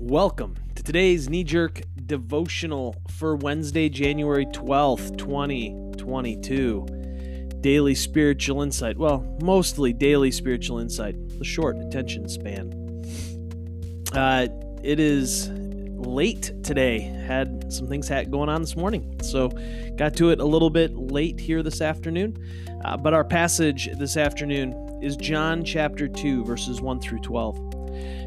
Welcome to today's knee jerk devotional for Wednesday, January 12th, 2022. Daily spiritual insight. Well, mostly daily spiritual insight, the short attention span. Uh, it is late today. Had some things had going on this morning, so got to it a little bit late here this afternoon. Uh, but our passage this afternoon is John chapter 2, verses 1 through 12.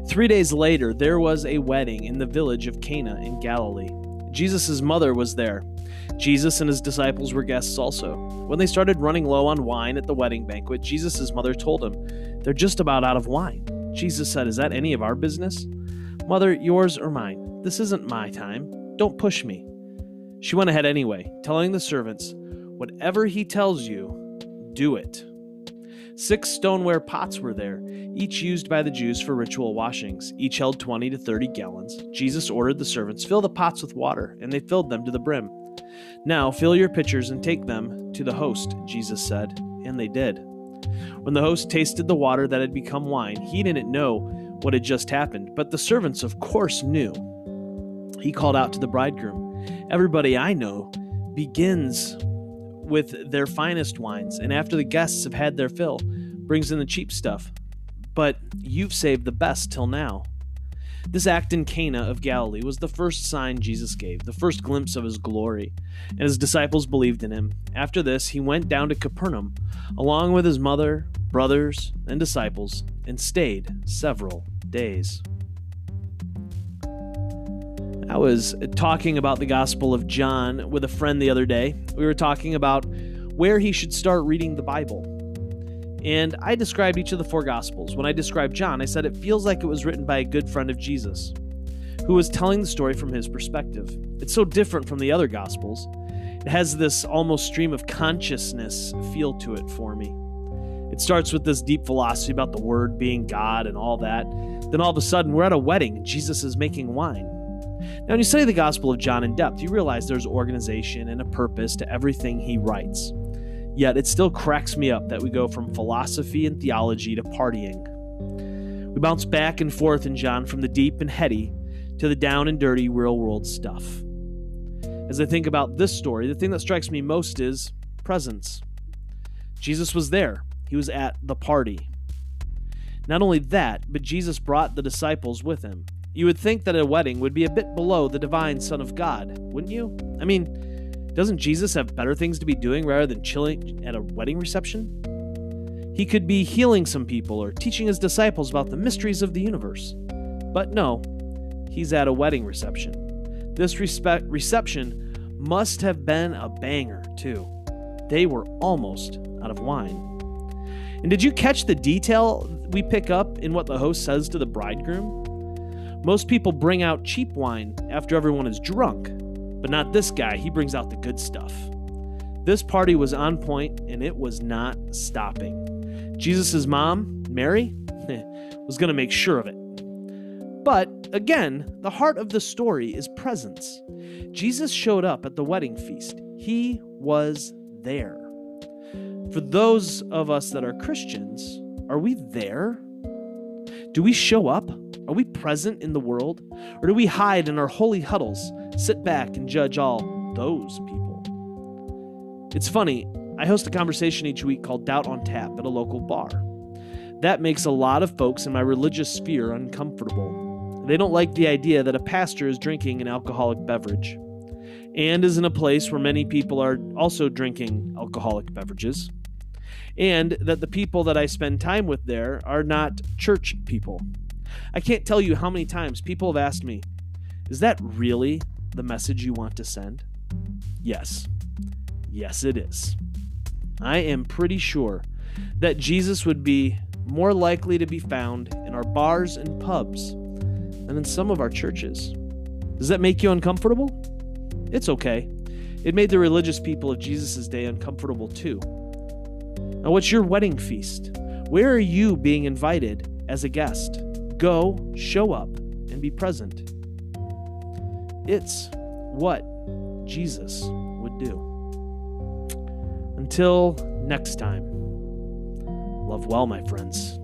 Three days later, there was a wedding in the village of Cana in Galilee. Jesus' mother was there. Jesus and his disciples were guests also. When they started running low on wine at the wedding banquet, Jesus' mother told him, They're just about out of wine. Jesus said, Is that any of our business? Mother, yours or mine? This isn't my time. Don't push me. She went ahead anyway, telling the servants, Whatever he tells you, do it. Six stoneware pots were there, each used by the Jews for ritual washings. Each held 20 to 30 gallons. Jesus ordered the servants, Fill the pots with water, and they filled them to the brim. Now fill your pitchers and take them to the host, Jesus said, and they did. When the host tasted the water that had become wine, he didn't know what had just happened, but the servants, of course, knew. He called out to the bridegroom, Everybody I know begins with their finest wines, and after the guests have had their fill, brings in the cheap stuff. But you've saved the best till now. This act in Cana of Galilee was the first sign Jesus gave, the first glimpse of his glory, and his disciples believed in him. After this, he went down to Capernaum, along with his mother, brothers, and disciples, and stayed several days. I was talking about the Gospel of John with a friend the other day. We were talking about where he should start reading the Bible. And I described each of the four Gospels. When I described John, I said it feels like it was written by a good friend of Jesus who was telling the story from his perspective. It's so different from the other Gospels. It has this almost stream of consciousness feel to it for me. It starts with this deep philosophy about the Word being God and all that. Then all of a sudden, we're at a wedding. Jesus is making wine. Now, when you study the Gospel of John in depth, you realize there's organization and a purpose to everything he writes. Yet it still cracks me up that we go from philosophy and theology to partying. We bounce back and forth in John from the deep and heady to the down and dirty real world stuff. As I think about this story, the thing that strikes me most is presence. Jesus was there, he was at the party. Not only that, but Jesus brought the disciples with him. You would think that a wedding would be a bit below the divine Son of God, wouldn't you? I mean, doesn't Jesus have better things to be doing rather than chilling at a wedding reception? He could be healing some people or teaching his disciples about the mysteries of the universe. But no, he's at a wedding reception. This reception must have been a banger, too. They were almost out of wine. And did you catch the detail we pick up in what the host says to the bridegroom? Most people bring out cheap wine after everyone is drunk, but not this guy. He brings out the good stuff. This party was on point and it was not stopping. Jesus' mom, Mary, was going to make sure of it. But again, the heart of the story is presence. Jesus showed up at the wedding feast, he was there. For those of us that are Christians, are we there? Do we show up? Are we present in the world? Or do we hide in our holy huddles, sit back and judge all those people? It's funny, I host a conversation each week called Doubt on Tap at a local bar. That makes a lot of folks in my religious sphere uncomfortable. They don't like the idea that a pastor is drinking an alcoholic beverage and is in a place where many people are also drinking alcoholic beverages, and that the people that I spend time with there are not church people. I can't tell you how many times people have asked me, Is that really the message you want to send? Yes. Yes, it is. I am pretty sure that Jesus would be more likely to be found in our bars and pubs than in some of our churches. Does that make you uncomfortable? It's okay. It made the religious people of Jesus' day uncomfortable too. Now, what's your wedding feast? Where are you being invited as a guest? Go, show up, and be present. It's what Jesus would do. Until next time, love well, my friends.